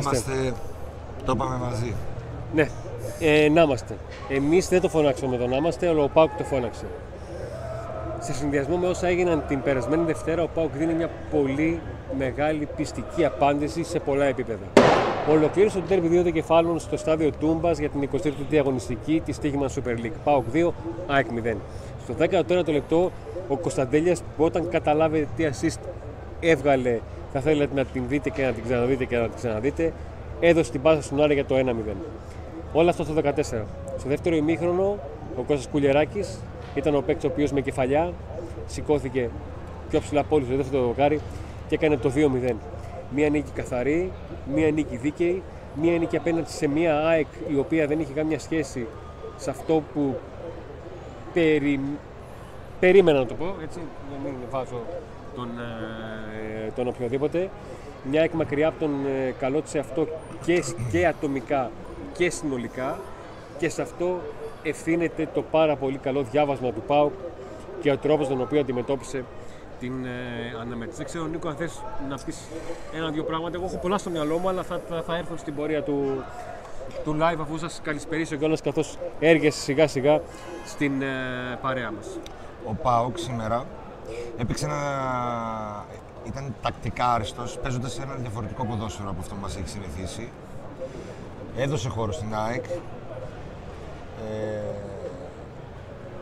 Να είμαστε. είμαστε. Το είπαμε μαζί. Ναι, ε, να είμαστε. Εμείς δεν το φωνάξαμε εδώ να είμαστε, αλλά ο Πάουκ το φώναξε. Σε συνδυασμό με όσα έγιναν την περασμένη Δευτέρα, ο Πάουκ δίνει μια πολύ μεγάλη πιστική απάντηση σε πολλά επίπεδα. Ολοκλήρωσε το τέρμι 2 κεφάλων στο στάδιο Τούμπας για την 23η αγωνιστική τη Στίγμα Super League. Πάουκ 2, ΑΕΚ 0. Στο 14ο λεπτό, ο Κωνσταντέλιας που όταν καταλάβει τι assist έβγαλε, θα θέλετε να την δείτε και να την ξαναδείτε και να την ξαναδείτε, έδωσε την πάσα στον Άρη για το 1-0. Όλα αυτά στο 14. Στο δεύτερο ημίχρονο, ο Κώστας Κουλιεράκης ήταν ο παίκτης ο οποίος με κεφαλιά σηκώθηκε πιο ψηλά από όλους στο δεύτερο δοκάρι και έκανε το 2-0. Μία νίκη καθαρή, μία νίκη δίκαιη, μία νίκη απέναντι σε μία ΑΕΚ η οποία δεν είχε καμία σχέση σε αυτό που περι... περίμενα να το πω, έτσι, να μην βάζω τον, ε, τον οποιοδήποτε. Μια ΑΕΚ μακριά από τον ε, καλό της αυτό και, και ατομικά και συνολικά και σε αυτό ευθύνεται το πάρα πολύ καλό διάβασμα του ΠΑΟΚ και ο τρόπος τον οποίο αντιμετώπισε την ε, αναμέτρηση. Δεν ξέρω, Νίκο, αν θες να πεις ένα-δύο πράγματα. Εγώ έχω πολλά στο μυαλό μου, αλλά θα, θα, θα έρθω στην πορεία του, του live αφού σας καλησπερίσω κιόλας καθώς έργεσαι σιγά σιγά στην ε, παρέα μας. Ο Πάοκ σήμερα έπαιξε ένα. ήταν τακτικά άριστος, παίζοντας ένα διαφορετικό ποδόσφαιρο από αυτό που μας έχει συνηθίσει. Έδωσε χώρο στην ΑΕΚ. Ε,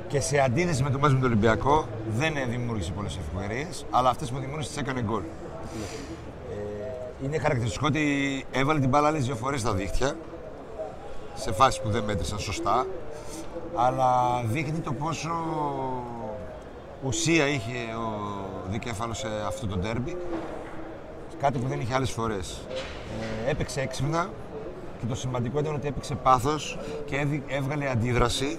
και σε αντίθεση με το μάτς με τον Ολυμπιακό, δεν δημιούργησε πολλές ευκαιρίες, αλλά αυτές που δημιούργησε τις έκανε γκολ. Ε, είναι χαρακτηριστικό ότι έβαλε την μπάλα άλλες δύο φορές στα δίχτυα, σε φάσεις που δεν μέτρησαν σωστά, αλλά δείχνει το πόσο ουσία είχε ο δικέφαλος σε αυτό το ντέρμπι, κάτι που δεν είχε άλλες φορές. Ε, έπαιξε έξυπνα και το σημαντικό ήταν ότι έπαιξε πάθος και έβη- έβγαλε αντίδραση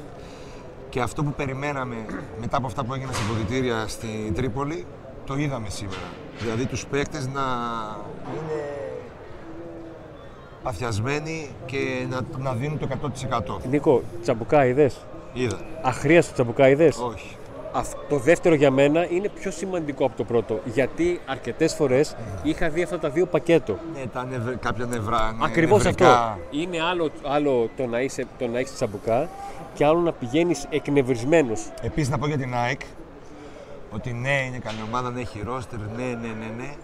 και αυτό που περιμέναμε μετά από αυτά που έγιναν στην ποδητήρια στην Τρίπολη, το είδαμε σήμερα. Δηλαδή τους παίκτες να είναι παθιασμένοι και να, να δίνουν το 100%. Νίκο, τσαμπουκά είδες; Είδα. Αχρίαστο τσαμπουκά είδες; Όχι. Αυτό το δεύτερο για μένα είναι πιο σημαντικό από το πρώτο. Γιατί αρκετές φορές είχα δει αυτά τα δύο πακέτο. Ναι, τα νευ... κάποια νευρά. Ναι, Ακριβώς νευρικά. αυτό. Είναι άλλο, άλλο το να, είσαι, το να έχεις τσαμπουκά και άλλο να πηγαίνεις εκνευρισμένος. Επίσης να πω για την ΑΕΚ ότι ναι, είναι καλή ομάδα, ναι, έχει ρόστερ, ναι, ναι, ναι, ναι.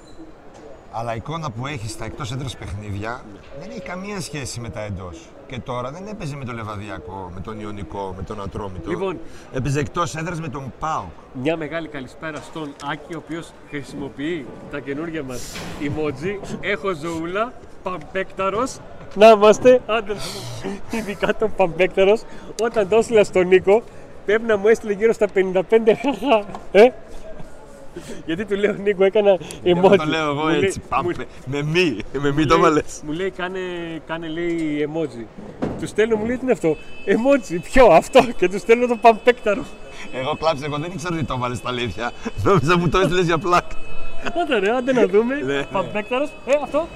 Αλλά η εικόνα που έχεις στα εκτός έδρα παιχνίδια δεν έχει καμία σχέση με τα εντός. Και τώρα δεν έπαιζε με τον Λεβαδιακό, με τον Ιωνικό, με τον Ατρόμητο. Λοιπόν. Έπαιζε εκτός έδρα με τον Πάοκ. Μια μεγάλη καλησπέρα στον Άκη, ο οποίος χρησιμοποιεί τα καινούργια μας emoji. Έχω ζωούλα, παμπέκταρος. Να είμαστε, άντε να μου- ειδικά τον παμπέκταρος. Όταν το έστειλα στον Νίκο, πρέπει να μου έστειλε γύρω στα 55 χαχά. Ε; Γιατί του λέω Νίκο, έκανα emoji. Δεν το λέω εγώ Μου λέει- έτσι. Πάμε. μου- Με μη, με μη μου το λέει- βάλες. Μου λέει κάνε, κάνε λέει emoji. Του στέλνω, μου λέει τι είναι αυτό; Emoji, ποιο, αυτό; Και του στέλνω το παμπέκταρο. Εγώ κλάψε, εγώ δεν ήξερα ότι το βάλες στα αλήθεια. Νόμιζα που το έστειλες για πλάκα. Άντε ρε, άντε να δούμε. Ναι. Παμπέκταρος, ε, αυτό.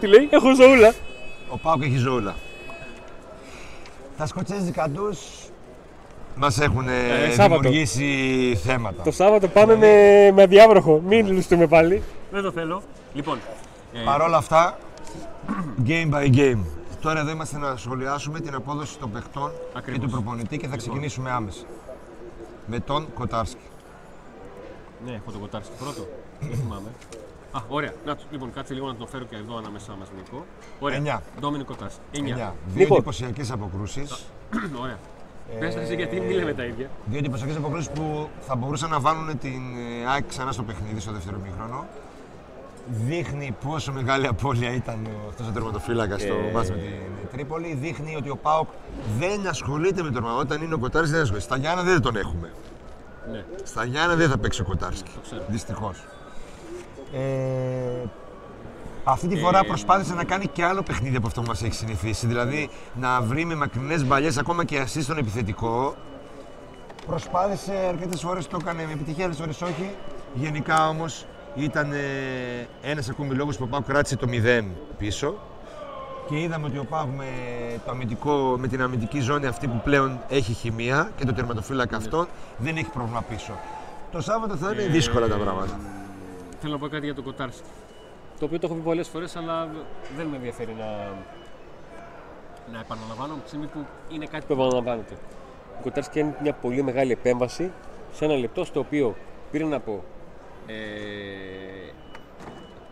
Τι λέει, έχω ζωούλα. Ο Πάοκ έχει ζώουλα. Τα σκοτσέζικα τους μας έχουν Ε, Σάββατο. δημιουργήσει θέματα. Το Σάββατο πάμε με, με διάβροχο. Μην λουστούμε πάλι. Δεν το θέλω. Λοιπόν, ε, Παρ' όλα αυτά, game by game. Τώρα εδώ είμαστε να σχολιάσουμε την απόδοση των παιχτών Ακριβώς. και του προπονητή και θα ξεκινήσουμε άμεσα. Με τον Κοτάρσκι. ναι, έχω το κοτάρσκι πρώτο. Δεν θυμάμαι. Α, ωραία. Να, του- λοιπόν, κάτσε λίγο να το φέρω και εδώ ανάμεσά μας, Νικό. Ωραία. Εννιά. Ντόμινι Κοτάρσκι. 9. 9. Δύο Νίκο. εντυπωσιακές αποκρούσεις. Ωραία. Πες τα εσύ γιατί μην λέμε τα ίδια. Δύο εντυπωσιακέ αποκρούσει που θα μπορούσαν να βάλουν την ε, ΑΕΚ ξανά στο παιχνίδι στο δεύτερο μήχρονο. Δείχνει πόσο μεγάλη απώλεια ήταν αυτός ο τερματοφύλακας στο Ε. μάτς με την Τρίπολη. Δείχνει ότι ο Πάοκ δεν ασχολείται με τον Ρωμανό. Όταν είναι ο Κοτάρσκι δεν ασχολείται. Στα Γιάννα δεν τον έχουμε. Ναι. Στα Γιάννα δεν θα παίξει ο Κοτάρσκι. ξέρω. Δυστυχώς. Ε, αυτή τη φορά προσπάθησε να κάνει και άλλο παιχνίδι από αυτό που μας έχει συνηθίσει. Δηλαδή να βρει με μακρινές μπαλιές ακόμα και ασύ στον επιθετικό. Προσπάθησε αρκετές φορές, το έκανε με επιτυχία, άλλες φορές όχι. Γενικά όμως ήταν ένας ακόμη λόγος που ο Πάου κράτησε το 0 πίσω. Και είδαμε ότι ο Πάου με, το αμυντικό, με την αμυντική ζώνη αυτή που πλέον έχει χημεία και το τερματοφύλακα αυτόν δεν έχει πρόβλημα πίσω. Το Σάββατο θα είναι δύσκολα τα πράγματα. Θέλω να πω κάτι για τον Κοτάρσκι. Το οποίο το έχω πει πολλές φορές, αλλά δεν με ενδιαφέρει να, να επαναλαμβάνω από τη στιγμή που είναι κάτι που επαναλαμβάνεται. Ο Κοτάρσκι κάνει μια πολύ μεγάλη επέμβαση σε ένα λεπτό στο οποίο πριν από. Ε,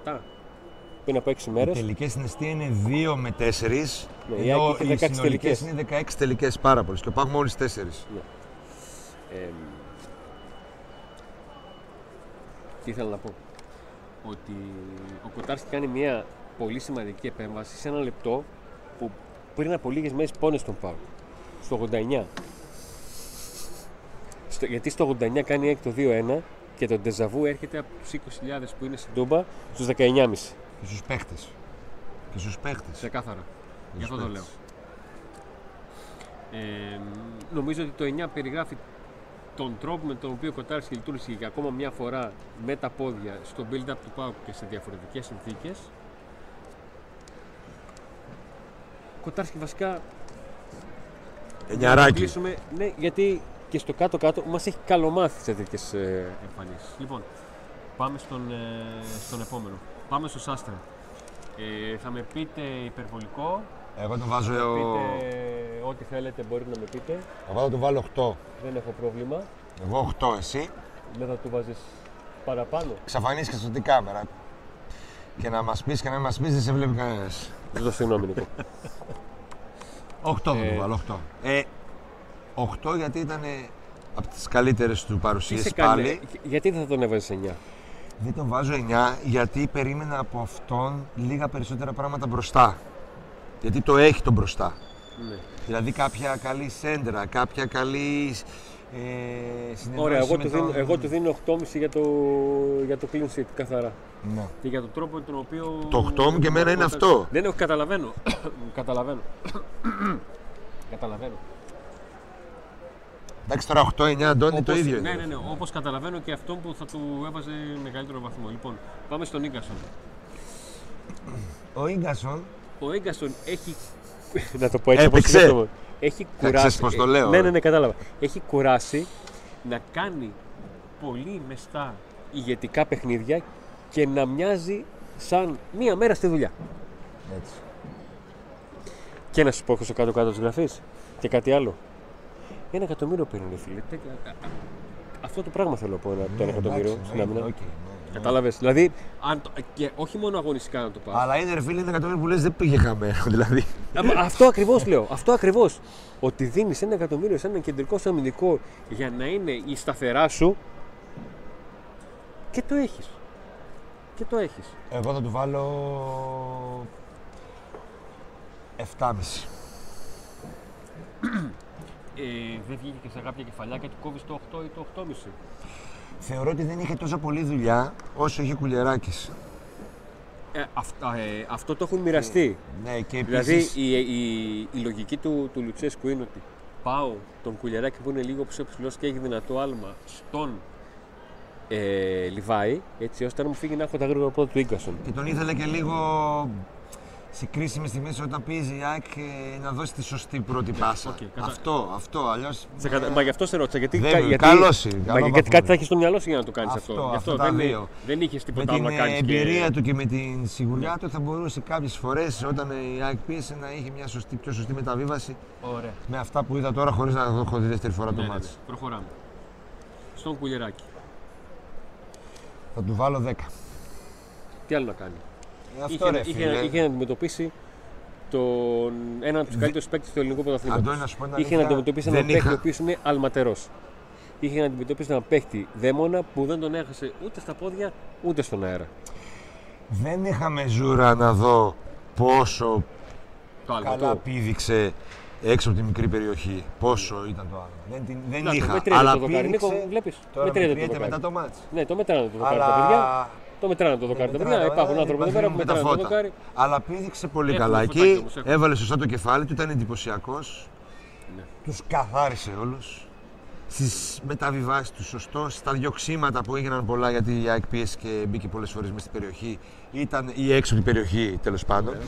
τα, πριν από 6 μέρες. Οι τελικές στην αιστεία είναι 2 με 4. Ναι, η ενώ Άκη είχε οι 16 συνολικές τελικές. είναι 16 τελικές πάρα πολλές. Και ο Πάκ μόλις 4. Ε, τι ήθελα να πω. Ότι ο Κοτάρσκι κάνει μια πολύ σημαντική επέμβαση σε ένα λεπτό που πριν από λίγες μέρες πόνε στον Πάου. Στο 89. Στο, γιατί στο 89 κάνει έκ το 2-1 και το ντεζαβού έρχεται από τους 20.000 που είναι στην Τούμπα στους 19,5. Και στους παίχτες. Και στους παίχτες. Ξεκάθαρα. Γι' αυτό το λέω. Ε, νομίζω ότι το 9 περιγράφει τον τρόπο με τον οποίο ο Κοτάρσκι λειτουργήσε για ακόμα μια φορά με τα πόδια στο build-up του ΠΑΟΚ και σε διαφορετικές συνθήκες. Ο Κοτάρσκι βασικά για να Εννιαράκι. κλείσουμε, ναι, γιατί και στο κάτω-κάτω μας έχει καλομάθει σε τέτοιες ε, εμφανίσεις. Λοιπόν, πάμε στον, ε, στον επόμενο. Πάμε στο Σάστρα. Ε, θα με πείτε υπερβολικό, Εγώ τον βάζω. θα πείτε ό,τι θέλετε μπορείτε να με πείτε. Εγώ θα του βάλω 8. Δεν έχω πρόβλημα. Εγώ 8, εσύ; Δεν θα του βάζεις παραπάνω. Εξαφανίστηκε στο την κάμερα. Και να μας πεις και να μας πεις δεν σε βλέπει κανένας. Ζητώ συγγνώμη, Νίκο. 8 θα Ε, του βάλω. 8. Ε, 8 γιατί ήταν από τις καλύτερες του Τι παρουσίε σε πάλι. κάνει, γιατί δεν θα τον έβαζες 9. Δεν τον βάζω 9 γιατί περίμενα από αυτόν λίγα περισσότερα πράγματα μπροστά. Γιατί το έχει τον μπροστά. Ναι. Δηλαδή κάποια καλή σέντρα, κάποια καλή ε, συνεννόηση Ωραία, εγώ με του, τον- δίνω, εγώ του δίνω 8,5 για το, για το clean sheet, καθαρά. Ναι. Και για τον τρόπο με τον οποίο. Το 8 μου και εμένα είναι αυτό. Δεν έχω καταλαβαίνω. καταλαβαίνω. καταλαβαίνω. Εντάξει τώρα 8-9 Αντώνη το Όπως- ίδιο Ναι, είναι. ναι, ναι. Όπως καταλαβαίνω και αυτό που θα του έβαζε μεγαλύτερο βαθμό. Λοιπόν, πάμε στον Ίγκασον. Ο Ίγκασον Ο Ίγκασον έχει. Να το πω έτσι Έπαιξε. όπως σκέφτομαι. Έχει κουράσει. ξέρεις πώς το λέω, Ναι, ε. ναι, ναι, κατάλαβα. Έχει κουράσει να κάνει πολύ μεστά ηγετικά παιχνίδια και να μοιάζει σαν μία μέρα στη δουλειά. Έτσι. Και να σου πω στο κάτω-κάτω τη γραφή και κάτι άλλο. Ένα εκατομμύριο παίρνει, φίλε. Τέτοια- α- α- Αυτό το πράγμα θέλω να πω, ένα- το ένα εκατομμύριο Εντάξει, στην ναι, άμυνα. οκ, ναι. Κατάλαβες. Δηλαδή, αν το, και όχι μόνο αγωνιστικά να το πας. Αλλά είναι ρε φίλε, ένα εκατομμύριο που λες δεν πήγε χαμένο. Δηλαδή. αυτό ακριβώς λέω. Αυτό ακριβώς. Ότι δίνεις ένα εκατομμύριο σε έναν κεντρικό σου αμυντικό για να είναι η σταθερά σου και το έχεις. Και το έχεις. Εγώ θα του βάλω 7,5. Ε, δεν βγήκε και σε κάποια κεφαλιά και του κόβεις το 8 ή το 8,5. Θεωρώ ότι δεν είχε τόσο πολλή δουλειά όσο είχε κουλεράκι. Ε, αυτά, ε, αυτό το έχουν μοιραστεί. Ναι, και Δηλαδή επίσης, η, η, η λογική του, του Λουτσέσκου είναι ότι πάω τον κουλιαράκι που είναι λίγο πιο ψηλός και έχει δυνατό άλμα στον ε, Λιβάη, έτσι ώστε να μου φύγει να έχω τα γρήγορα πόδια του Ίγκασον. και τον ήθελε και λίγο σε κρίσιμες στιγμές όταν πήγε η ΑΕΚ ε, να δώσει τη σωστή πρώτη πάσα. οκ, κατα- Αυτό, αυτό. Αλλιώς. Σε κατα- Μα γι' αυτό σε ρώτησα. Γιατί, Δεν- κα- γιατί, καλός είναι, μα καλό γιατί βαθμό κάτι θα είναι. έχεις στο μυαλό σου για να το κάνεις αυτό. Αυτό, Γι' αυτά τα δεν, δύο. δεν είχες Με τίποτα άλλο την να κάνεις. ε, εμπειρία του και με την σιγουριά του θα μπορούσε κάποιες φορές όταν η ΑΕΚ πίεσε να είχε μια σωστή, πιο σωστή μεταβίβαση Ωραία. με αυτά που είδα τώρα χωρίς να το έχω δει δεύτερη φορά το Ναι, ναι, μάτς. ναι. Προχωράμε. Στον κουλιαράκι. Θα του βάλω 10. Τι άλλο να κάνει; Ε, αυτό είχε, ρε είχε, φίλε. είχε να αντιμετωπίσει τον, έναν από τους καλύτερους παίκτες του ελληνικού πρωταθλήματος. Αντώνη, να σου πω την Είχε αλήθεια, να αντιμετωπίσει δεν έναν παίκτη ο είχα- οποίος είναι αλματερός. Είχε να αντιμετωπίσει έναν παίκτη δαίμονα που δεν τον έχασε ούτε στα πόδια ούτε στον αέρα. Δεν είχαμε ζούρα να δω πόσο Το άλλο. καλά το. πήδηξε έξω από τη μικρή περιοχή. Πόσο ήταν το άλλο. Δεν, την, δεν Να, το είχα. μετριέται αλλά το δοκάρι. πήδηξε... Νίκο, βλέπεις. Τώρα Μετριέται το μετριέται δοκάρι. μετά το μάτς. Ναι, το μετράνε το δοκάρι τα παιδιά. Αλλά... Το μετράνε το δοκάρι τα παιδιά. Υπάρχουν άνθρωποι εδώ πέρα που με τα μετράνε το φώτα. δοκάρι. Αλλά πήδηξε πολύ Έχουμε καλά. φωτάκια Εκεί όμως, έχουμε. έβαλε σωστά το κεφάλι του, ήταν εντυπωσιακός. Ναι. Τους καθάρισε όλους. Στις μεταβιβάσεις τους, σωστό. Στα διωξήματα που έγιναν πολλά γιατί η ΑΕΚ πίεσε και μπήκε πολλές φορές μέσα στην περιοχή. Ήταν ή έξω από την περιοχή τέλος πάντων. Ναι.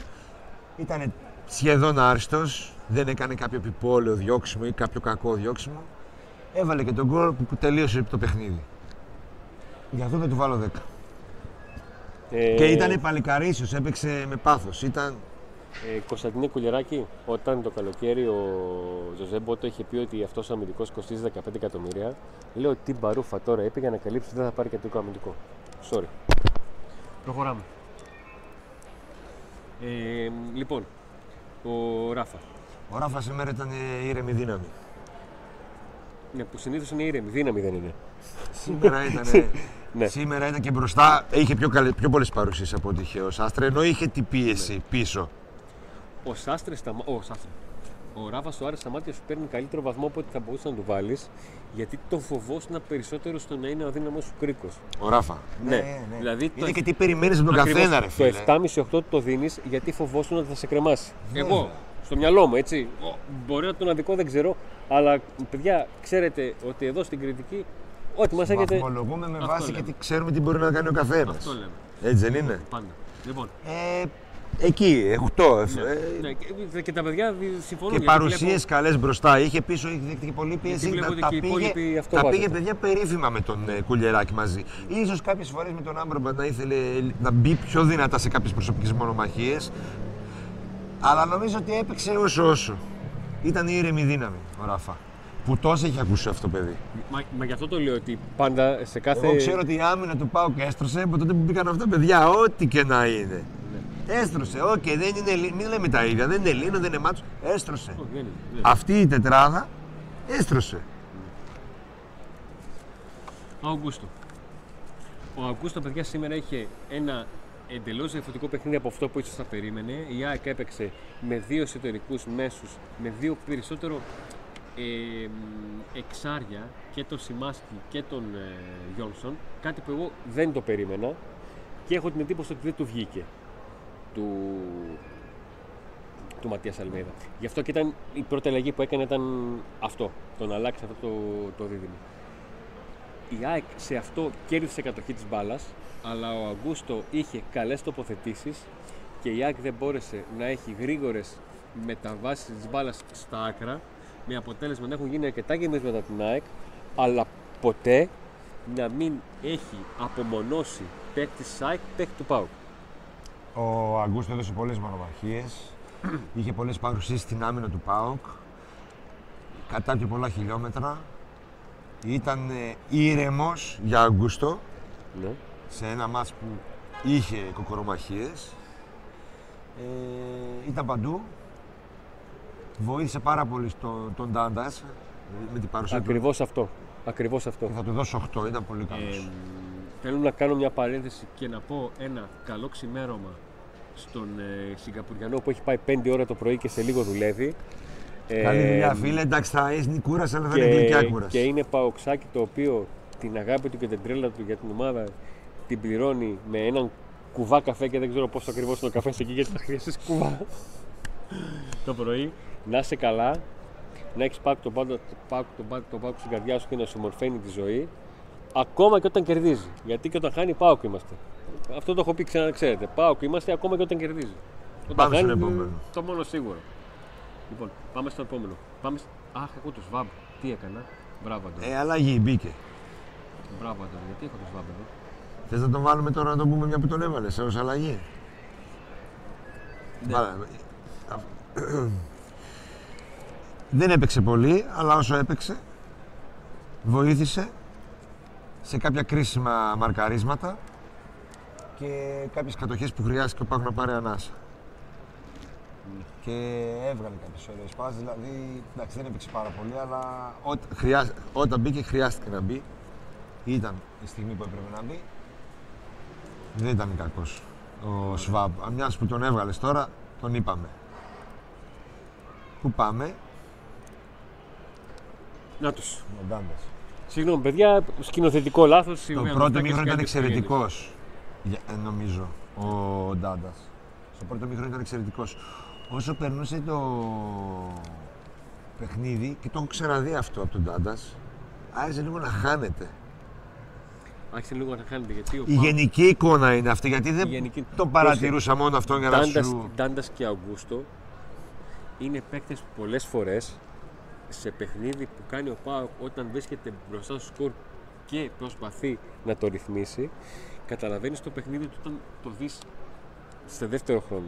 Ήταν σχεδόν άριστος. Δεν έκανε κάποιο επιπόλαιο διώξιμο ή κάποιο κακό διώξιμο. Έβαλε και τον γκολ που τελείωσε το παιχνίδι. Γι' αυτό δεν του βάλω 10. Ε, Και ήταν παλικαρίσιος, έπαιξε με πάθος. Ήταν. Ε, Κωνσταντίνε Κουλεράκη, όταν το καλοκαίρι ο Ζωζέ Μπότο είχε πει ότι αυτός ο αμυντικός κοστίζει 15 εκατομμύρια, λέω τι μπαρούφα τώρα είπε για να καλύψει ότι δεν θα πάρει κεντρικό αμυντικό. Sorry. Προχωράμε. Ε, λοιπόν, ο Ράφα. Ο Ράφα σήμερα ήταν ε, ήρεμη δύναμη. Ναι, που συνήθως είναι ήρεμη, δύναμη δεν είναι. Σήμερα ήταν, Ναι. σήμερα ήταν και μπροστά, είχε πιο, καλε- πιο πολλές παρουσίες από ό,τι είχε ο Σάστρε, ενώ είχε την πίεση πίσω. Ο Σάστρε σταμα... Ο Σάστρε. Ο Ράφα ο Άρης σταμάτησε σου παίρνει καλύτερο βαθμό από ό,τι θα μπορούσε να του βάλεις, γιατί το φοβόσουν περισσότερο στο να είναι ο αδύναμος σου κρίκος. Ο Ράφα. Ναι, δηλαδή το είναι εφ- και τι περιμένεις από τον Ακριβώς καθένα, ρε φίλε. Το 7,5-8 το δίνεις γιατί φοβόσουν ότι θα σε κρεμάσει. Εγώ, στο μυαλό μου, έτσι. Ο- Μπορεί να τον αδικό, δεν ξέρω. Αλλά παιδιά, ξέρετε ότι εδώ στην κριτική, ό,τι μας έχετε. Βαθμολογούμε με Αυτό βάση λέμε. γιατί ξέρουμε τι μπορεί να κάνει ο καθένας. Αυτό λέμε. Έτσι δεν είναι; Πάντα. Λοιπόν. Ε, εκεί, 8. ε, Ναι, και, και τα παιδιά δι- συμφωνούν. Και γιατί παρουσίες βλέπω- καλές μπροστά. Είχε πίσω, είχε δεχτεί πολλή πίεση. βλέπω Τα, ότι τα και οι υπόλοιποι πήγε, αυτό τα βάζετε. πήγε παιδιά περίφημα με τον ε, Κουλιεράκη μαζί. σω κάποιες φορές με τον Άμπρομπα να ήθελε να μπει πιο δυνατά σε κάποιες προσωπικές μονομαχίες. Αλλά νομίζω ότι έπαιξε όσο όσο. Ήταν η ήρεμη δύναμη ο Ράφα. Που τόσο έχει ακούσει αυτό το παιδί. Μα, μα γι' αυτό το λέω ότι πάντα σε κάθε. Εγώ ξέρω ότι η άμυνα του ΠΑΟΚ έστρωσε από τότε που μπήκαν αυτά τα παιδιά, ό,τι και να είναι. Ναι. Έστρωσε, οκ, δεν είναι, Ελλή- μην λέμε τα ίδια, δεν είναι Ελλήνο, δεν είναι μάτσο. Έστρωσε. Όχι, δεν είναι, δεν είναι. Αυτή η τετράδα έστρωσε. Αουγκούστο. Ο Αουγκούστο, παιδιά, σήμερα είχε ένα εντελώς διαφορετικό παιχνίδι από αυτό που ίσως θα περίμενε. Η ΑΕΚ έπαιξε με δύο εσωτερικούς μέσους, με δύο περισσότερο ε, μ, εξάρια και τον Σιμάσκι και τον ε, Γιόνσον. Κάτι που εγώ δεν το περίμενα και έχω την εντύπωση ότι δεν του βγήκε του, του Ματίας Αλμέιδα. Γι' αυτό και ήταν η πρώτη αλλαγή που έκανε ήταν αυτό, το να αλλάξει αυτό το, το δίδυμο. Η ΑΕΚ σε αυτό κέρδισε κατοχή της μπάλας, αλλά ο Αγκούστο είχε καλές τοποθετήσεις και η ΑΕΚ δεν μπόρεσε να έχει γρήγορες μεταβάσεις της μπάλας στα άκρα, με αποτέλεσμα να έχουν γίνει αρκετά γεμίσματα από την ΑΕΚ, αλλά ποτέ να μην έχει απομονώσει παίκτης της ΑΕΚ, παίκτη του ΠΑΟΚ. Ο Αγκούστος έδωσε πολλές μονομαχίες. είχε πολλές παρουσίες στην άμυνα του ΠΑΟΚ. Κατάπιε πολλά χιλιόμετρα. Ήταν ε, ήρεμος για Αγκούστο Ναι. σε ένα μάτς που είχε κοκορομαχίες. Ε, ήταν παντού. Βοήθησε πάρα πολύ στο, τον Ντάντας με την παρουσία του. Ακριβώς αυτό. Ακριβώς αυτό. Και θα του δώσω 8, ήταν πολύ καλός. Ε, θέλω να κάνω μια παρένθεση και να πω ένα καλό ξημέρωμα στον ε, Σιγκαπουριανό που έχει πάει 5 ώρα το πρωί και σε λίγο δουλεύει. Ε, Καλή δουλειά, φίλε. Εντάξει, θα είναι κούραση, αλλά θα είναι γλυκιά κούραση. και είναι παοξάκι το οποίο την αγάπη του και την τρέλα του για την ομάδα την πληρώνει με έναν κουβά καφέ και δεν ξέρω πόσο ακριβώς είναι ο καφέ εκεί γιατί θα χρειαστείς κουβά το πρωί. Να είσαι καλά, να έχεις πάκου τον πάκου τον πάκου, τον πάκου στην καρδιά σου και να σου μορφαίνει τη ζωή. Ακόμα και όταν κερδίζει. Γιατί και όταν χάνει, πάω είμαστε. Αυτό το έχω πει ξανά, ξέρετε. Πάω είμαστε ακόμα και όταν κερδίζει. Όταν Πάμε στον χάνει, επόμενο. Το μόνο σίγουρο. Λοιπόν, πάμε στο επόμενο. Πάμε... σ- Αχ, έχω το σβάμπ. Τι έκανα; Μπράβο, Αντώνη. Ε, αλλαγή μπήκε. Μπράβο, Αντώνη. Γιατί έχω το σβάμπ εδώ; Θες να τον βάλουμε τώρα να τον πούμε μια που τον έβαλες, ω αλλαγή; Ναι. Βάλε. Δεν έπαιξε πολύ, αλλά όσο έπαιξε, βοήθησε σε κάποια κρίσιμα μαρκαρίσματα και κάποιες κατοχές που χρειάστηκε ο Πάκου να πάρει ανάσα. Και έβγαλε κάποιες ωραίες πάσεις, δηλαδή εντάξει, δεν έπαιξε πάρα πολύ, αλλά ό, χρειά- όταν μπήκε χρειάστηκε να μπει. Ήταν η στιγμή που έπρεπε να μπει. Δεν ήταν κακός ο Σβάμπ. Αν μιας που τον έβγαλες τώρα, τον είπαμε. Πού πάμε, Να τους. ο Ντάντας. Συγγνώμη, παιδιά, σκηνοθετικό λάθος. Το πρώτο μήχρονο ήταν εξαιρετικός. Νομίζω ο Ντάντας. Στο πρώτο μήχρονο ήταν εξαιρετικός. Όσο περνούσε το παιχνίδι, και το έχω ξαναδεί αυτό από τον Ντάντας, άρχισε λίγο να χάνεται. Άρχισε λίγο να χάνεται γιατί ο Η γενική εικόνα είναι αυτή, γιατί δεν Η γενική- τον παρατηρούσα μόνο αυτόν για να σου. Ντάντας και Αγκούστο είναι παίκτες που πολλές φορές σε παιχνίδι που κάνει ο Πάοκ όταν βρίσκεται μπροστά στο σκορ και προσπαθεί να το ρυθμίσει, καταλαβαίνεις το παιχνίδι του όταν το δεις στο δεύτερο χρόνο.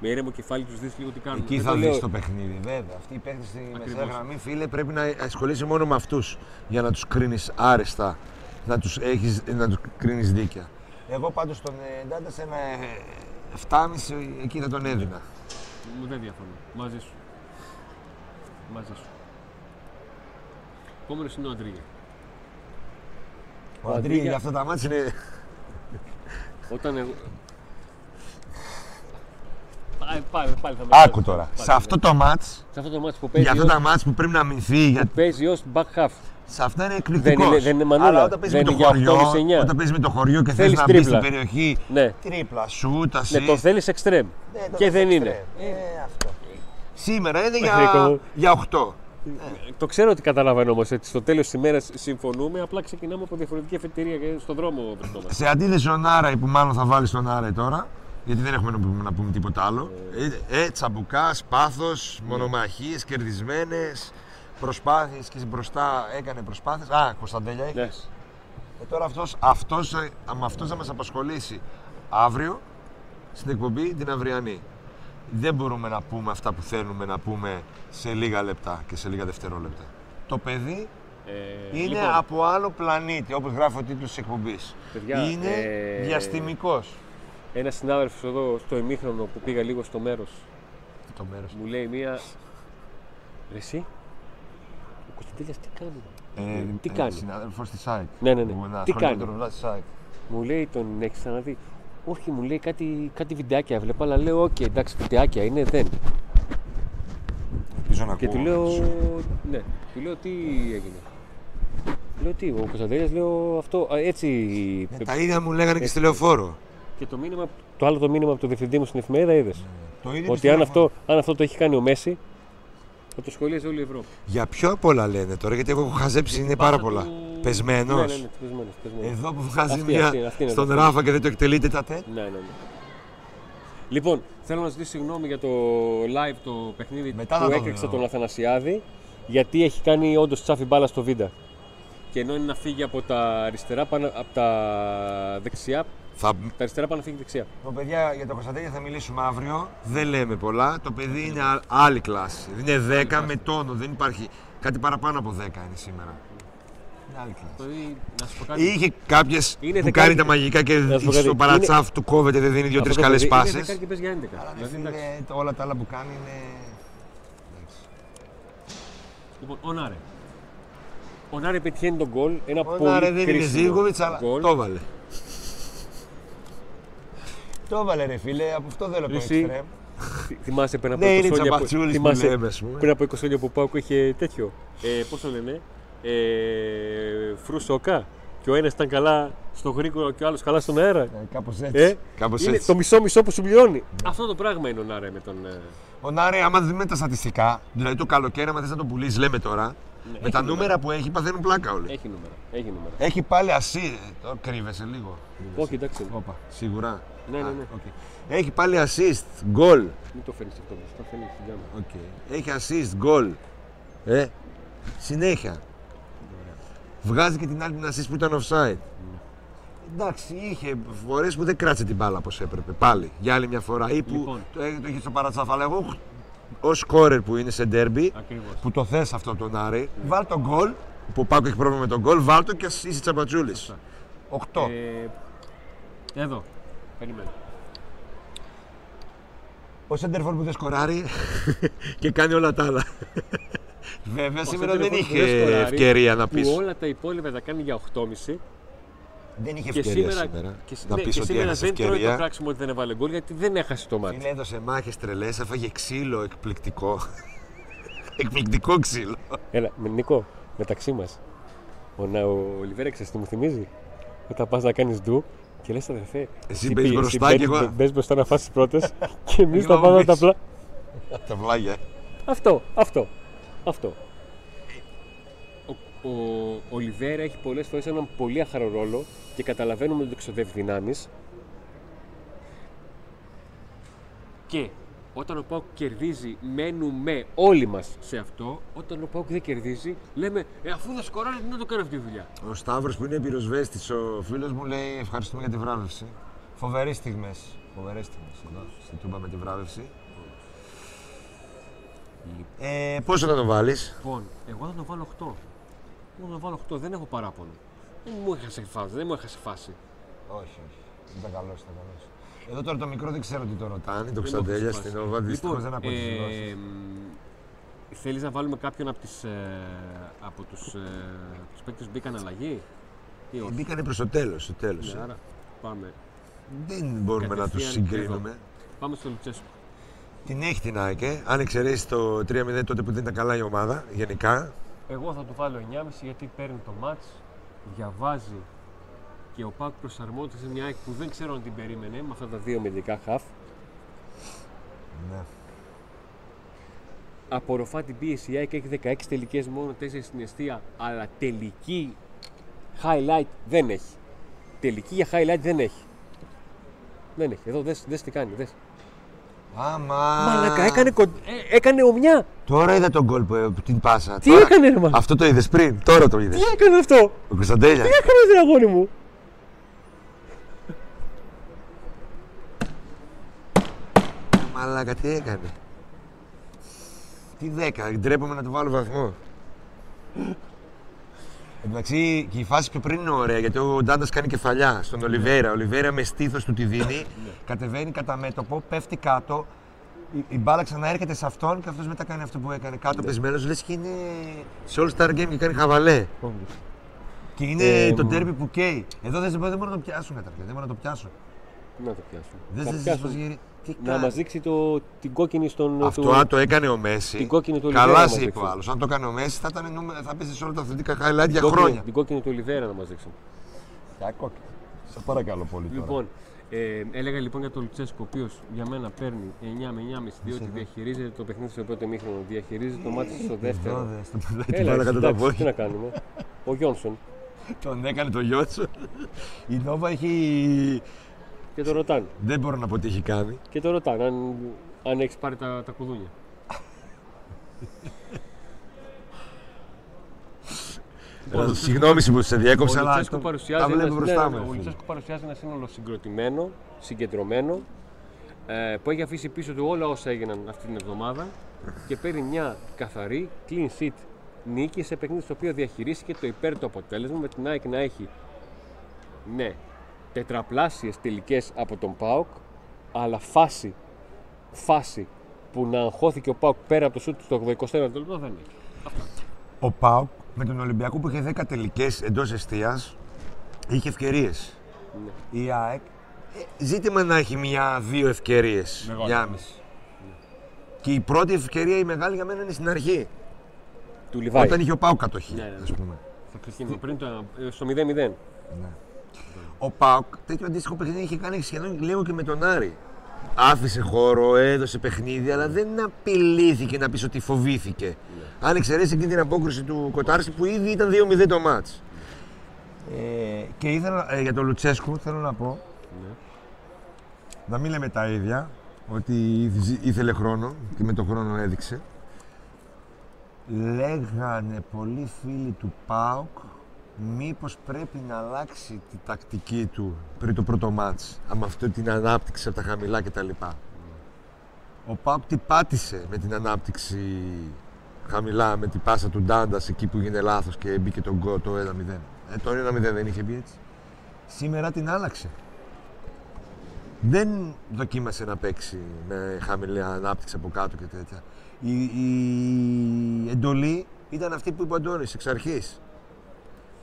Με ήρεμο κεφάλι τους δεις λίγο τι κάνουν. Εκεί Δεν θα το δεις λέω- το παιχνίδι, βέβαια. Αυτοί οι παίχτε στη μεσαία Ακριβώς. γραμμή, φίλε, πρέπει να ασχολείσαι μόνο με αυτούς για να τους κρίνεις άρεστα, να τους να τους κρίνεις δίκαια. Εγώ πάντως τον ε, Ντάντα σε ένα ε, 7,5 εκεί θα τον έδινα. Μου δεν διαφωνώ. Μαζί σου. Μαζί σου. Επόμενος είναι ο Αντρίγια. Ο Ο Αντρίγια Αντρίγια- για αυτά τα μάτια είναι. Όταν εγώ. Πάλι, πάλι, πάλι θα με Άκου βγάλεις. τώρα. Πάλι, Σε ναι. αυτό το μάτς, Σε αυτό το μάτι που παίζει. για αυτά ως- τα μάτς που πρέπει να αμυνθεί, για... Παίζει ως back half. σε αυτά είναι Δεν εκπληκτικός. είναι- δεν είναι μανούλα. Αλλά όταν παίζεις με Δεν το είναι για χωριό, 8,5-9. όταν παίζεις με το χωριό και θες Θέλεις να μπεις στην τρίπλα. περιοχή, Ναι. τρίπλα, σουτ, Ναι, assist. το θέλεις εξτρέμ. Ναι, το και θες δεν extreme. είναι. Ε, αυτό. Σήμερα είναι Παιχνικό. για, για 8. Το ξέρω ότι καταλαβαίνω όμως ότι στο τέλος της ημέρας συμφωνούμε, απλά ξεκινάμε από διαφορετική αφετηρία και στον δρόμο βρισκόμαστε. Σε αντίθεση ο Νάραη που μάλλον θα βάλει τον Νάραη τώρα, γιατί δεν έχουμε να πούμε, να πούμε τίποτα άλλο. Ε, ε τσαμπουκάς, πάθος, μονομαχίες, κερδισμένες, προσπάθειες και μπροστά έκανε προσπάθειες. Α, Κωνσταντέλια έχεις. Ναι. Ε, τώρα αυτός, αυτός, ε, με αυτός θα μας απασχολήσει αύριο στην εκπομπή την αυριανή. Δεν μπορούμε να πούμε αυτά που θέλουμε να πούμε σε λίγα λεπτά και σε λίγα δευτερόλεπτα. Το παιδί Ε, είναι λοιπόν, από άλλο πλανήτη, όπως γράφει ο τίτλος της εκπομπής. Παιδιά, είναι ε, διαστημικός. Ένας συνάδελφος εδώ στο ημίχρονο που πήγα λίγο στο μέρος Το μέρος. μου λέει μία. Ρε Εσύ, ο Κωνσταντέλια τι κάνει. Ε, τι ε, κάνει. Συνάδελφος της ΑΕΚ. Ναι, ναι, ναι. Που να Τι ασχολείται με κάνει. το ρολά της ΑΕΚ. Μου λέει τον έχεις ξαναδεί. Όχι, μου λέει κάτι, κάτι βιντεάκια βλέπω, αλλά λέω: Οκ, εντάξει, βιντεάκια είναι, δεν. Ελπίζω να Και του ακούω. λέω: Ναι, του λέω τι έγινε; Λέω τι, ο Κωνσταντέλιας λέω αυτό, α, έτσι. Ε, τα ίδια μου λέγανε και στη λεωφόρο. Και το, μήνυμα, το άλλο το μήνυμα από το διευθυντή μου στην εφημερίδα είδες. Το ίδιο Ότι αν αυτό, αν αυτό το έχει κάνει ο Μέση, θα το σχολίαζε όλη η Ευρώπη. Για πιο απ' όλα λένε τώρα, γιατί εγώ έχω χαζέψει είναι πάρα Πάσα πολλά. του- Πεσμένος. Ναι, ναι, ναι, πεσμένος, πεσμένος. Εδώ που βγάζει Αυτή, μια αυτή, αυτή είναι στον το Ράφα και δεν το εκτελείται τα τέτ. Ναι, ναι, ναι. Λοιπόν, θέλω να ζητήσω συγγνώμη για το live το παιχνίδι Μετά που θα το έκρηξα δω. τον Αθανασιάδη, γιατί έχει κάνει όντως τσάφι μπάλα στο βίντα. Και ενώ είναι να φύγει από τα αριστερά, πάνω, από τα δεξιά, Θα... τα αριστερά πάνω να φύγει δεξιά. Το παιδιά για το Κωνσταντέλια θα μιλήσουμε αύριο. Δεν λέμε πολλά. Το παιδί είναι α- άλλη κλάση. Είναι 10 με τόνο. Δεν υπάρχει. Κάτι παραπάνω από 10 είναι σήμερα. Είχε κάποιες Είναι που δεκάρι- κάνει τα μαγικά και Να σου πω στο κάτι. παρατσάφ του κόβεται, δεν δίνει Αυτό δύο-τρει το καλές παιδί πάσες. Είναι δεκάρι και παίζει για 11. Αλλά ρε Δηλαδή, εντάξει. φίλε, το- όλα τα άλλα που κάνει είναι. Λοιπόν, ο Νάρε. Ο Νάρε πετυχαίνει τον γκολ. Ένα Ο πολύ Νάρε δεν είναι κρίσιμο Ζήγκοβιτς, αλλά γκολ. το έβαλε. Το έβαλε ρε φίλε, από αυτό δεν λέω Εσύ, εξτρέμ. Θυ- Θυμάσαι πριν από Ναι, 20 είναι χρόνια. τσαπατσούλης που θυμάσαι λέμε, ας πούμε. πριν από 20 χρόνια που πάω που είχε τέτοιο. Ε, Πώς το λένε, ε, φρουσόκα. Και ο ένας ήταν καλά στο γρήγορο και ο άλλος καλά στον αέρα. Κάπως Ε, έτσι. Κάπως είναι έτσι. το μισό-μισό που σου πληρώνει. Αυτό το πράγμα είναι ο Νάρε με τον. ε, Ο Νάρε, άμα δούμε τα στατιστικά, δηλαδή το καλοκαίρι, άμα θες να το πουλήσεις, λέμε τώρα, με έχει τα νούμερα. νούμερα που έχει, παθαίνουν πλάκα όλοι. Έχει νούμερα. Έχει νούμερα. Έχει πάλι ασύ. Το κρύβεσαι λίγο. Όχι, εντάξει. Όπα, σίγουρα. Ναι, ναι, Α, ναι. οκ. Έχει πάλι assist, γκολ. Μην το φέρνει αυτό. Το φέρνει στην τζάμα. Οκ. Έχει assist, γκολ. Ε, συνέχεια. Βγάζει και την άλλη την assist που ήταν offside. Εντάξει, είχε φορές που δεν κράτησε την μπάλα όπως έπρεπε. Πάλι για άλλη μια φορά. Ή που Λοιπόν. το, το είχε στο παρατσάφ. Αλλά εγώ ω σκόρερ που είναι σε ντέρμπι, Ακριβώς. που το θες αυτό από τον Άρη, βάλ τον γκολ. Που ο Πάκο έχει πρόβλημα με τον γκολ, βάλ το και είσαι τσαμπατσούλη. 8. Ε, εδώ. Περιμένω. Ο Σέντερφορ που δεν σκοράρει και κάνει όλα τα άλλα. Βέβαια, σήμερα Ο δεν Σέντερφορ που είχε δεν σκοράρει, ευκαιρία να Που πεις. όλα τα υπόλοιπα τα κάνει για 8,5 Δεν είχε και ευκαιρία σήμερα, σήμερα. και, να ναι, πεις και ότι σήμερα έχασες δεν τρώει το ευκαιρία. κράξιμο ότι δεν έβαλε γκολ γιατί δεν έχασε το μάτι. Φίλε, έδωσε μάχες τρελές, έφαγε ξύλο εκπληκτικό. εκπληκτικό ξύλο. Έλα, με Νίκο, μεταξύ μας. Ο, Να- ο Ολιβέρα, ξέρεις τι μου θυμίζει; Όταν πας να κάνεις ντου και λες, αδερφέ. Εσύ παίζεις μπροστά και εγώ- Μπε μπροστά να φάσεις πρώτες και εμείς Εγώ τα πάμε πίσω. τα απλά. Τα βλάγια. Αυτό, αυτό. Αυτό. Ο, ο Ολιβέρα έχει πολλές φορές έναν πολύ άχαρο ρόλο και καταλαβαίνουμε ότι του ξοδεύει δυνάμεις. Και Όταν ο Πάουκ κερδίζει, μένουμε όλοι μας σε αυτό. Όταν ο Πάουκ δεν κερδίζει, λέμε ε, αφού δεν σκοράρει, τι να το κάνω αυτή τη δουλειά. Ο Σταύρος που είναι πυροσβέστης, ο φίλος μου λέει ευχαριστούμε για τη βράβευση. Φοβερές στιγμές. Φοβερές στιγμές εδώ στην Τούμπα με τη βράβευση. Ε, πόσο θα το βάλεις, Λοιπόν, εγώ θα το βάλω 8. Εγώ θα το βάλω 8, δεν έχω παράπονο. Δεν μου έχασε φάση. Δεν μου έχασε φάση. Όχι, όχι. Ήταν καλό, ήταν καλό. Εδώ τώρα το μικρό δεν ξέρω τι το ρωτάνε. Το Δεν μου Ξαντέλια έχασε στην φάση. Όβα. Δυστυχώς Λοιπόν, δεν ακούω τις ε, δηλώσεις. μ, Θέλεις να βάλουμε κάποιον από, τις, ε, από τους, ε, τους παίκτες που μπήκαν αλλαγή; Ή όχι; Μπήκανε προς το τέλος. Στο τέλος, Ναι, ε. άρα πάμε. Δεν μπορούμε να τους Κατευθείαν συγκρίνουμε. Πάμε στο Λουτσέσκο. Την έχει την ΑΕΚ, ε. αν εξαιρέσεις το 3-0 τότε που δεν ήταν καλά η ομάδα γενικά. Εγώ θα του βάλω 9,5 γιατί παίρνει το μάτς, διαβάζει και ο Πάκ προσαρμόζεται σε μια ΑΕΚ που δεν ξέρω αν την περίμενε με αυτά τα δύο μεντικά χαφ. Ναι. Απορροφά την πίεση. Η ΑΕΚ έχει 16 τελικές μόνο 4 στην αιστεία, αλλά τελική highlight δεν έχει. Τελική για highlight δεν έχει. Δεν έχει. Εδώ δες, δες τι κάνει. Δες. Άμα. Μαλακα, έκανε, κον... ε, έκανε ομιά. Τώρα είδα τον κόλ που, που την πάσα. Τι Τώρα- έκανε, ρε μάνα; Αυτό το είδες πριν, τώρα το είδες. Τι έκανε αυτό; Ο Κωνσταντέλια. Τι έκανε, ρε αγόρι μου; Μαλάκα, τι έκανε; Τι δέκα, ντρέπομαι να του βάλω βαθμό. Εντάξει, και η φάση πιο πριν είναι ωραία γιατί ο Ντάντας κάνει κεφαλιά στον Ολιβέρα. Ο Ολιβέρα με στήθος του τη δίνει, κατεβαίνει κατά μέτωπο, πέφτει κάτω. Η, η μπάλα ξαναέρχεται σε αυτόν και αυτός μετά κάνει αυτό που έκανε κάτω πεσμένος. Λες και είναι σε All Star Game και κάνει χαβαλέ. Και είναι Ε, το μ. derby που καίει. Εδώ δεν, δεν μπορούν να το πιάσουν καταρχήν. Δεν μπορούν να το πιάσουν. Να το πιάσουμε. Δεν Θα δεν πιάσουμε. σας γυρι- Τι Να κάνει; μας δείξει το, την κόκκινη στον. Αυτό του- αν το έκανε ο Μέση. την κόκκινη του Ολιβέρα Καλά να σε μας είπε ο δείξει. άλλος. Αν το έκανε ο Μέση θα, ήταν, νούμε- θα παίζει σε όλα τα αθλητικά highlight για την κόκκινη- χρόνια. Την κόκκινη του Ολιβέρα να μας δείξουν. Σε παρακαλώ πολύ τώρα. Λοιπόν, ε, έλεγα λοιπόν για τον Λουτσέσκο, ο οποίος για μένα παίρνει 9 με 9,5 διότι διαχειρίζεται το παιχνίδι στο πρώτο μήχρονο, διαχειρίζεται το μάτι στο δεύτερο. Εδώ, δε, στο πουλάει την Έλα, μπάλα εσύ, κατά τα εντάξει, τι πόδια. να κάνουμε. Ο Γιόνσον. Τον έκανε το Γιώτσο. Η Νόβα έχει. Και το ρωτάνε. Δεν μπορώ να πω τι έχει κάνει. Και το ρωτάνε αν, αν έχεις πάρει τα, τα κουδούνια. Ε, Συγγνώμη που σε διέκοψα, Ο αλλά Λουτσέσκο το- παρουσιάζει, τα βλέπω ένα, μπροστά ναι, μου. ναι, ρε ο φίλε. Λουτσέσκο παρουσιάζει ένα σύνολο συγκροτημένο, συγκεντρωμένο, ε, που έχει αφήσει πίσω του όλα όσα έγιναν αυτή την εβδομάδα και παίρνει μια καθαρή clean sheet νίκη σε παιχνίδι στο οποίο διαχειρίστηκε το υπέρ το αποτέλεσμα με την ΑΕΚ να έχει ναι, τετραπλάσιες τελικές από τον ΠΑΟΚ αλλά φάση, φάση που να αγχώθηκε ο ΠΑΟΚ πέρα από το σούτ στο 24 λεπτό δεν έχει. Ο Πάουκ με τον Ολυμπιακό που είχε 10 τελικές εντός αιστεία είχε ευκαιρίες. Ναι. Η ΑΕΚ ε, ζήτημα να έχει μια-δύο ευκαιρίες. Μεγάλη. Μια μισή. Και η πρώτη ευκαιρία η μεγάλη για μένα είναι στην αρχή. Του Λιβάη. Όταν είχε ο Πάουκ κατοχή. Ναι, ναι, ναι. ας πούμε. Θα ξεκινήσω πριν το, ε, στο 0-0. Ο Πάουκ τέτοιο αντίστοιχο παιχνίδι είχε κάνει σχεδόν λίγο και με τον Άρη. Άφησε χώρο, έδωσε παιχνίδι, αλλά δεν απειλήθηκε να πεις ότι φοβήθηκε. Αν εξαιρέσει εκείνη την απόκριση του Κοτάρση που ήδη ήταν 2-0 το μάτς. Ε, και ήθελα, ε, για τον Λουτσέσκου θέλω να πω Ναι. να μην λέμε τα ίδια, ότι ήθ- ήθελε χρόνο και με τον χρόνο έδειξε. Λέγανε πολλοί φίλοι του ΠΑΟΚ μήπως πρέπει να αλλάξει τη τακτική του πριν το πρώτο μάτς, με αυτή την ανάπτυξη από τα χαμηλά κτλ. Ο ΠΑΟΚ τι πάτησε με την ανάπτυξη χαμηλά, με την πάσα του Ντάντας εκεί που έγινε λάθος και μπήκε το γκολ το 1-0. Ε, το 1-0 δεν είχε μπει έτσι. Σήμερα την άλλαξε δεν δοκίμασε να παίξει με χαμηλή ανάπτυξη από κάτω και τέτοια. Η, η εντολή ήταν αυτή που είπε ο Αντώνης εξ αρχής.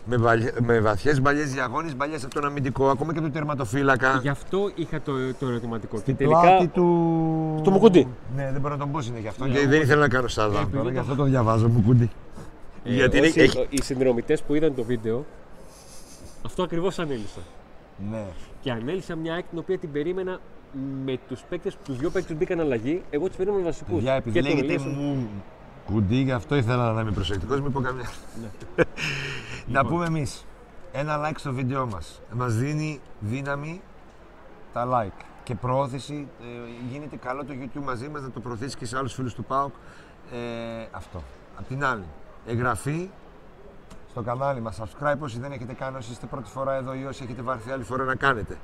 Με, βαλ- με βαθιές μπαλιές διαγώνες, μπαλιές από τον αμυντικό, ακόμα και του τερματοφύλακα. Γι' αυτό είχα το, το ερωτηματικό. Στην και τελικά. πλάτη του... του Μουκουντή. Ναι, δεν μπορώ να τον πω είναι γι' αυτό. Ναι, και ο δεν ήθελα να κάνω σάδα επειδή τώρα, το- γι' αυτό το διαβάζω Μουκουντή. ε, Γιατί είναι- όσοι- έχει- οι συνδρομητές που είδαν το βίντεο, αυτό ακριβώς ανέλησα. Ναι. Και ανέλησα μια ΑΕΚ την οποία την περίμενα με τους παίκτες, τους δύο παίκτες που μπήκαν αλλαγή. Εγώ τους περίμενα βασικούς. Παιδιά, επειδή λέγεται μου κουντί, γι' αυτό ήθελα να είμαι προσεκτικός, μην πω καμιά. Ναι. να πούμε εμείς, ένα like στο βίντεο μας. Μας δίνει δύναμη τα like. και προώθηση. Ε, γίνεται καλό το YouTube μαζί μας να το προωθήσει και σε άλλους φίλους του ΠΑΟΚ. Ε, αυτό. Απ' την άλλη, εγγραφή στο κανάλι μας, subscribe όσοι δεν έχετε κάνει, όσοι είστε πρώτη φορά εδώ ή όσοι έχετε βάρθει άλλη φορά να κάνετε.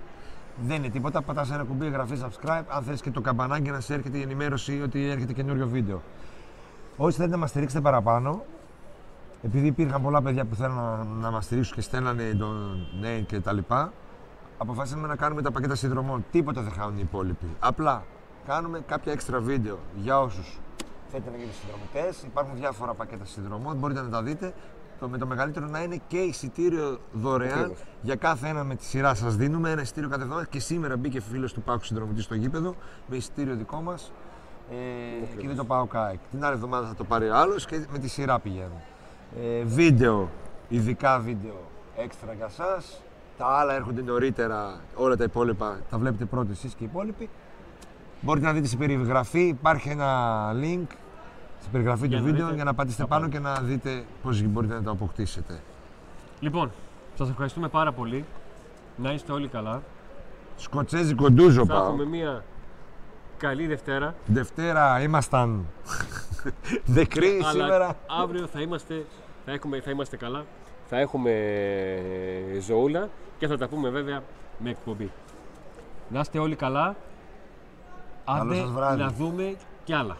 Δεν είναι τίποτα, πατάς ένα κουμπί εγγραφή subscribe, αν θες και το καμπανάκι να σε έρχεται η ενημέρωση ότι έρχεται καινούριο βίντεο. Όσοι θέλετε να μας στηρίξετε παραπάνω, επειδή υπήρχαν πολλά παιδιά που θέλουν να, να μας στηρίξουν και στέλνανε τον name και τα λοιπά, αποφασίσαμε να κάνουμε τα πακέτα συνδρομών. Τίποτα δεν χάνουν οι υπόλοιποι. Απλά κάνουμε κάποια έξτρα βίντεο για όσους θέλετε να γίνετε συνδρομητές. Υπάρχουν διάφορα πακέτα συνδρομών, μπορείτε να τα δείτε. Το, με το μεγαλύτερο να είναι και εισιτήριο δωρεάν Ακριβώς. για κάθε ένα με τη σειρά σας δίνουμε. Ένα εισιτήριο κάθε εβδομάδα και σήμερα μπήκε φίλος του Πάκου συνδρομητής στο γήπεδο με εισιτήριο δικό μας. Ε, και δεν το πάω ΚΑΕΚ. Την άλλη εβδομάδα θα το πάρει άλλος και με τη σειρά πηγαίνουν. Ε, βίντεο, ειδικά βίντεο έξτρα για εσά. Τα άλλα έρχονται νωρίτερα, όλα τα υπόλοιπα τα βλέπετε πρώτοι εσείς και οι υπόλοιποι. Μπορείτε να δείτε στην περιγραφή, υπάρχει ένα link στην περιγραφή Για του να βίντεο δείτε για να πατήσετε τα πάνω πάντα. και να δείτε πώς μπορείτε να το αποκτήσετε. Λοιπόν, σας ευχαριστούμε πάρα πολύ. Να είστε όλοι καλά. Σκοτσέζικο ντούζο Θα πάω. έχουμε μια καλή Δευτέρα. Δευτέρα ήμασταν δεκροί αλλά σήμερα. αύριο θα είμαστε, θα, έχουμε, θα είμαστε καλά. Θα έχουμε ζωούλα και θα τα πούμε βέβαια με εκπομπή. Να είστε όλοι καλά. Καλό Άντε σας βράδυ. να δούμε κι άλλα.